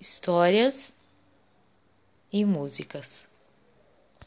histórias e músicas.